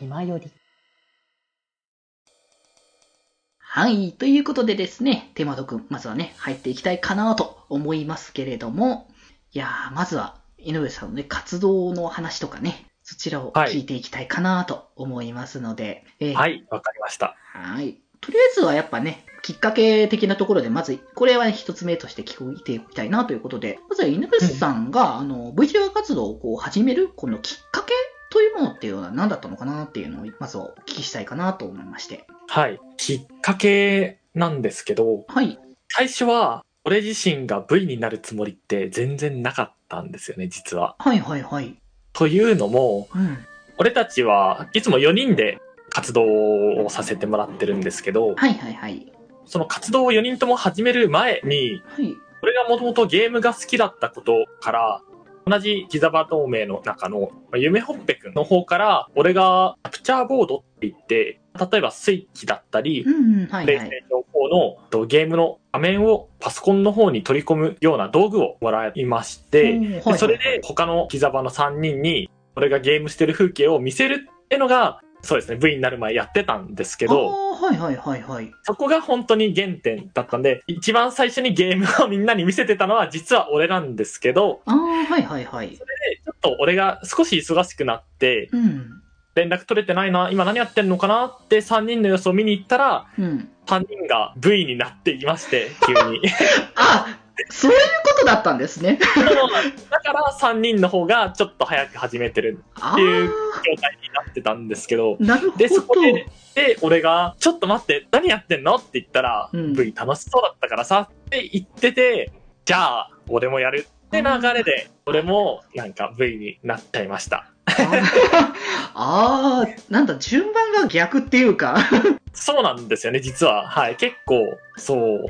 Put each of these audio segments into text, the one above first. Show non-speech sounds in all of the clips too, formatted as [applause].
気まより。はい。ということでですね、テーマトークン、まずはね、入っていきたいかなと思いますけれども、いやー、まずは、井上さんのね、活動の話とかね、そちらを聞いていきたいかなと思いますので。はい、はい、わかりました。はい。とりあえずはやっぱね、きっかけ的なところで、まず、これはね、一つ目として聞いていきたいなということで、まずは犬伏さんが、あの、VTuber 活動をこう始める、このきっかけというものっていうのは何だったのかなっていうのを、まずお聞きしたいかなと思いまして。はい。きっかけなんですけど、はい。最初は、俺自身が V になるつもりって全然なかったんですよね、実は。はいはいはい。というのも、うん、俺たちはいつも4人で活動をさせてもらってるんですけど、はいはいはい。その活動を4人とも始める前に、はい、俺がもともとゲームが好きだったことから、同じギザバ同盟の中の、夢ほっぺくんの方から、俺がキャプチャーボードって言って、例えばスイッチだったり、プレイステーション4のゲームの画面をパソコンの方に取り込むような道具をもらいまして、それで他のギザバの3人に、俺がゲームしてる風景を見せるっていうのが、そうですね、V になる前やってたんですけど、はいはいはいはい。そこが本当に原点だったんで、一番最初にゲームをみんなに見せてたのは実は俺なんですけど、ああ、はいはいはい。それでちょっと俺が少し忙しくなって、うん、連絡取れてないな、今何やってんのかなって3人の様子を見に行ったら、うん、3人が V になっていまして、急に。[laughs] あそういうことだったんですね。だから3人の方がちょっと早く始めてるっていう状態になってたんですけど、ど。で、そこで、で、俺が、ちょっと待って、何やってんのって言ったら、うん、V 楽しそうだったからさって言ってて、じゃあ、俺もやるって流れで、俺もなんか V になっちゃいました。ああ、なんだ、順番が逆っていうかそうなんですよね、実は。はい、結構、そう。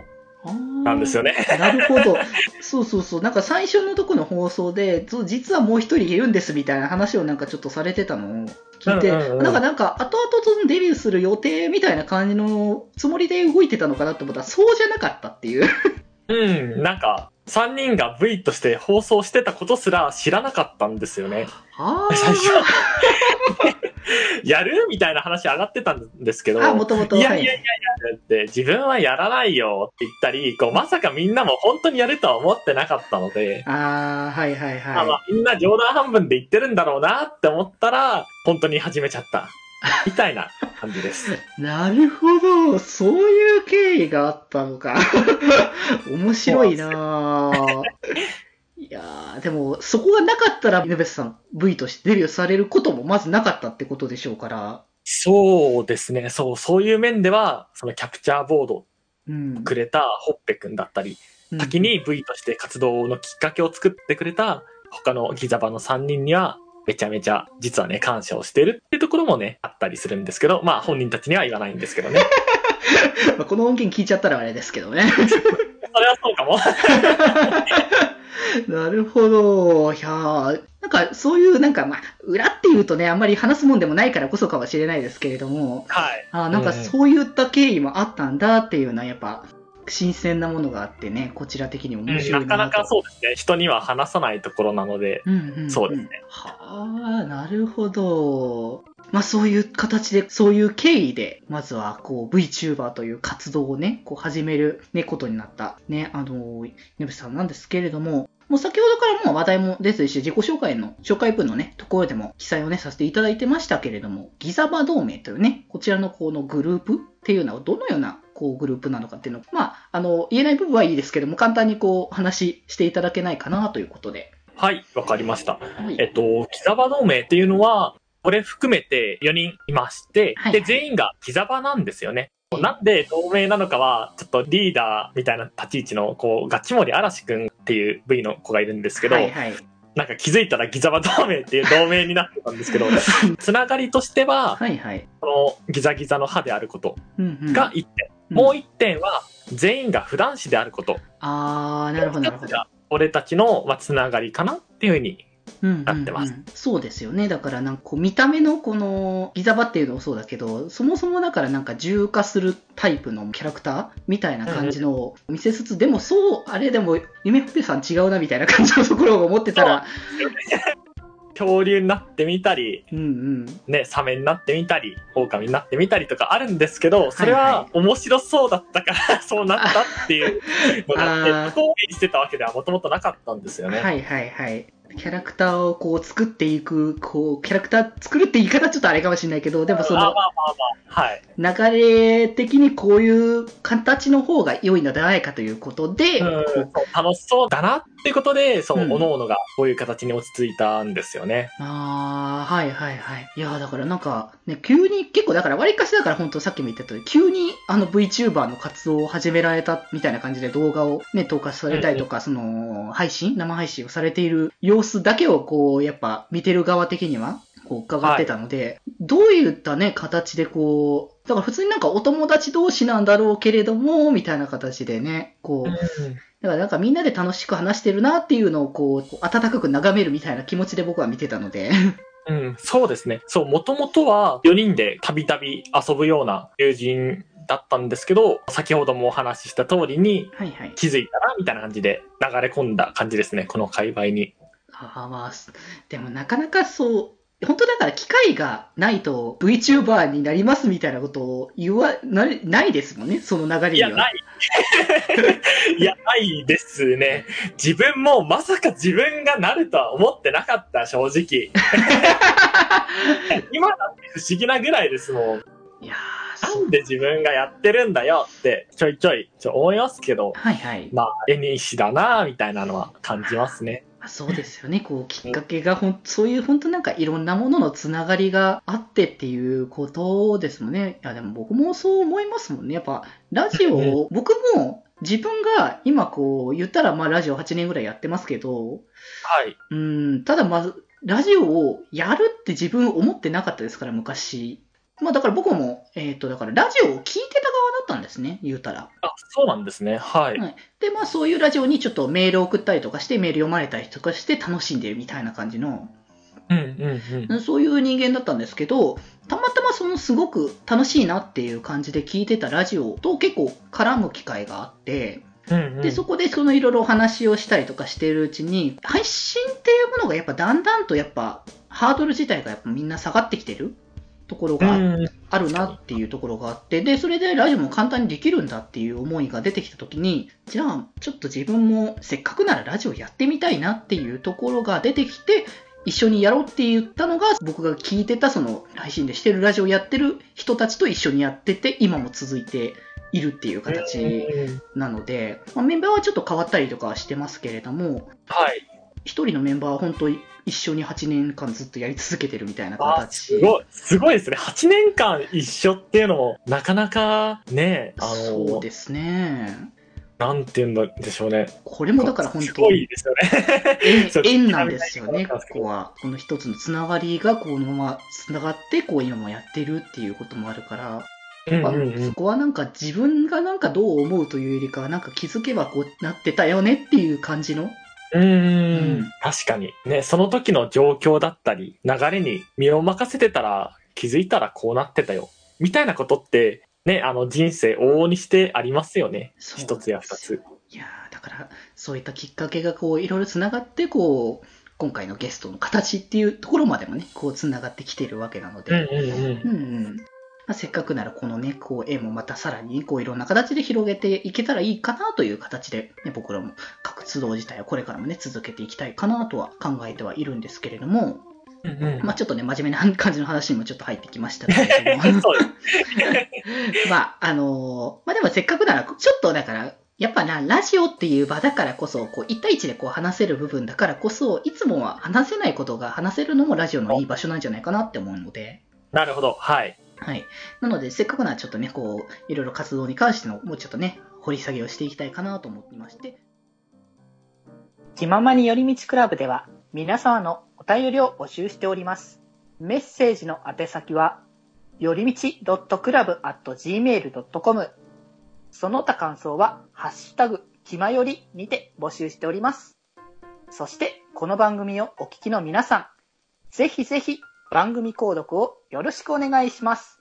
なんですよね。[laughs] なるほど。そうそうそう。なんか最初のとこの放送で、実はもう一人いるんですみたいな話をなんかちょっとされてたのを聞いて、うんうんうん、なんかなんか後々デビューする予定みたいな感じのつもりで動いてたのかなと思ったら、そうじゃなかったっていう。うん、なんか、3人が V として放送してたことすら知らなかったんですよね。最初。やる？みたいな話上がってたんですけど、あ、もともと。いやいやいやいや、って自分はやらないよって言ったり、こう、まさかみんなも本当にやるとは思ってなかったので、ああ、はいはいはい。まあ、みんな冗談半分で言ってるんだろうなって思ったら、本当に始めちゃった。[laughs] みたいな感じです。なるほど。そういう経緯があったのか。[laughs] 面白いないやー、でも、そこがなかったら、稲別さん、V としてデビューされることもまずなかったってことでしょうから。そうですね。そう、そういう面では、そのキャプチャーボードくれたホッペ君だったり、うん、先に V として活動のきっかけを作ってくれた他のギザバの3人には、めちゃめちゃ実はね、感謝をしてるっていうところもね、あったりするんですけど、まあ本人たちには言わないんですけどね。[laughs] まあこの音源聞いちゃったらあれですけどね。[laughs] それはそうかも。[laughs] なるほど。いやかそういうなんかまあ、裏っていうとね、あんまり話すもんでもないからこそかもしれないですけれども、はい。あなんかそういった経緯もあったんだっていうのはやっぱ、新鮮なものがあってね、こちら的に面白いな、うん、なかなかそうですね。人には話さないところなので、うんうんうん、そうですね。はあ、なるほど。まあそういう形で、そういう経緯で、まずはこう VTuber という活動をね、こう始めるね、ことになった、ね、あの、ねぶさんなんですけれども、もう先ほどからもう話題も出てるし、自己紹介の、紹介文のね、ところでも記載をね、させていただいてましたけれども、ギザバ同盟というね、こちらのこのグループっていうのはどのようなこうグループなのかっていうのを、まあ、あの、言えない部分はいいですけども、簡単にこう話していただけないかなということで。はい、わかりました。はい、えっと、ギザバ同盟っていうのは、これ含めて4人いまして、はいはい、で、全員がギザバなんですよね。なんで同盟なのかは、ちょっとリーダーみたいな立ち位置の、こう、ガチモリ嵐くんっていう V の子がいるんですけど、はいはい、なんか気づいたらギザバ同盟っていう同盟になってたんですけど、[laughs] つながりとしては、はいはい、このギザギザの歯であることが1点。うんうん、もう1点は、全員が普段子であること。あー、なるほど、なるほど。[laughs] 俺たちの、まあ、つながりかなっていうふうになってます、うんうんうん。そうですよね。だからなんかこう見た目のこのギザバっていうのもそうだけど、そもそもだからなんか重化するタイプのキャラクターみたいな感じのを見せつつ、うん、でもそう、あれでも夢ふぺさん違うなみたいな感じのところを思ってたら、[laughs] 恐竜になってみたり、うんうん。ね、サメになってみたり、狼になってみたりとかあるんですけど、それは面白そうだったから、そうなったっていうのがあって、ストーリーしてたわけではもともとなかったんですよね。はいはいはい。キャラクターをこう作っていく、こう、キャラクター作るって言い方ちょっとあれかもしれないけど、でもその。流れ的にこういう形の方が良いのではないかということで、楽しそうだなっていうことで、そう、うん各々がこういう形に落ち着いたんですよね。ああ、はいはいはい。いやーだからなんか、ね、急に、結構だから割かしだから本当さっきも言った通り、急にあの VTuber の活動を始められたみたいな感じで動画をね、投下されたりとか、その、配信生配信をされている様子だけをこう、やっぱ見てる側的には、こう伺ってたので、どういったね、形でこう、だから普通になんかお友達同士なんだろうけれども、みたいな形でね、こう、だからなんかみんなで楽しく話してるなっていうのをこう、温かく眺めるみたいな気持ちで僕は見てたので。うん、そうですね。そう、もともとは4人でたびたび遊ぶような友人だったんですけど、先ほどもお話しした通りに。気づいたらみたいな感じで流れ込んだ感じですね、この界隈に。ああまあ、すでもなかなかそう、本当だから機会がないと VTuber になりますみたいなことを言わなないですもんね、その流れいや、には。ない。いや、ないですね。自分もまさか自分がなるとは思ってなかった、正直。[laughs] 今だって不思議なぐらいですもん。いやーなんで自分がやってるんだよって、ちょいちょいちょ思いますけど、はいはい。まあ、絵にしだなみたいなのは感じますね。まあそうですよね。こう、きっかけがほん、そういう本当なんかいろんなもののつながりがあってっていうことですもんね。いや、でも僕もそう思いますもんね。やっぱ、ラジオを、[laughs] 僕も自分が今こう、言ったらまあラジオ8年ぐらいやってますけど、はい。うん、ただまず、ラジオをやるって自分思ってなかったですから、昔。まあだから僕も、えっ、と、だからラジオを聞いてた側だったんですね、言うたら。あ、そうなんですね。はい。はいで、まあそういうラジオにちょっとメールを送ったりとかして、メール読まれたりとかして楽しんでるみたいな感じの、うんうんうん。そういう人間だったんですけど、たまたまそのすごく楽しいなっていう感じで聞いてたラジオと結構絡む機会があって、うんうん、で、そこでそのいろいろお話をしたりとかしてるうちに、配信っていうものがやっぱだんだんとやっぱハードル自体がやっぱみんな下がってきてるところがうんあるなっていうところがあって、で、それでラジオも簡単にできるんだっていう思いが出てきたときに、じゃあ、ちょっと自分もせっかくならラジオやってみたいなっていうところが出てきて、一緒にやろうって言ったのが、僕が聞いてたその配信でしてるラジオやってる人たちと一緒にやってて、今も続いているっていう形うんなので、まあ、メンバーはちょっと変わったりとかはしてますけれども、はい。一人のメンバーは本当に一緒に8年間ずっとやり続けてるみたいなあ、形。すごい、すごいですね。8年間一緒っていうのも、なかなかね、あの、そうですね。なんて言うんでしょうね。これもだから本当すごいですよね。[laughs] そう縁縁なんですよね、ここは。この一つのつながりがこのままつながって、こう今もやってるっていうこともあるから。そこはなんか自分がなんかどう思うというよりかは、なんか気づけばこうなってたよねっていう感じの。うんうん確かに。ね、その時の状況だったり、流れに身を任せてたら、気づいたらこうなってたよ。みたいなことって、ね、あの人生往々にしてありますよね。一つや二つ。いやーだから、そういったきっかけがこういろいろつながって、こう、今回のゲストの形っていうところまでもね、こうつながってきてるわけなので。うんうんうん。うんうんまあ、せっかくならこのね、こう絵もまたさらにこういろんな形で広げていけたらいいかなという形で、ね、僕らも各活動自体はこれからもね、続けていきたいかなとは考えてはいるんですけれども、うんうんまあちょっとね、真面目な感じの話にもちょっと入ってきましたけれども。[laughs] [laughs] まああのーまあでもせっかくなら、ちょっとだから、やっぱな、ラジオっていう場だからこそ、こう、1対1でこう話せる部分だからこそ、いつもは話せないことが話せるのもラジオのいい場所なんじゃないかなって思うので、なるほど。はい。はい。なので、せっかくならちょっとね、こう、いろいろ活動に関しての、もうちょっとね、掘り下げをしていきたいかなと思ってまして。気ままに寄り道クラブでは皆様のお便りを募集しております。メッセージの宛先は、よりみち .club.gmail.com その他感想は、ハッシュタグ、きまよりにて募集しております。そして、この番組をお聞きの皆さん、ぜひぜひ番組購読をよろしくお願いします。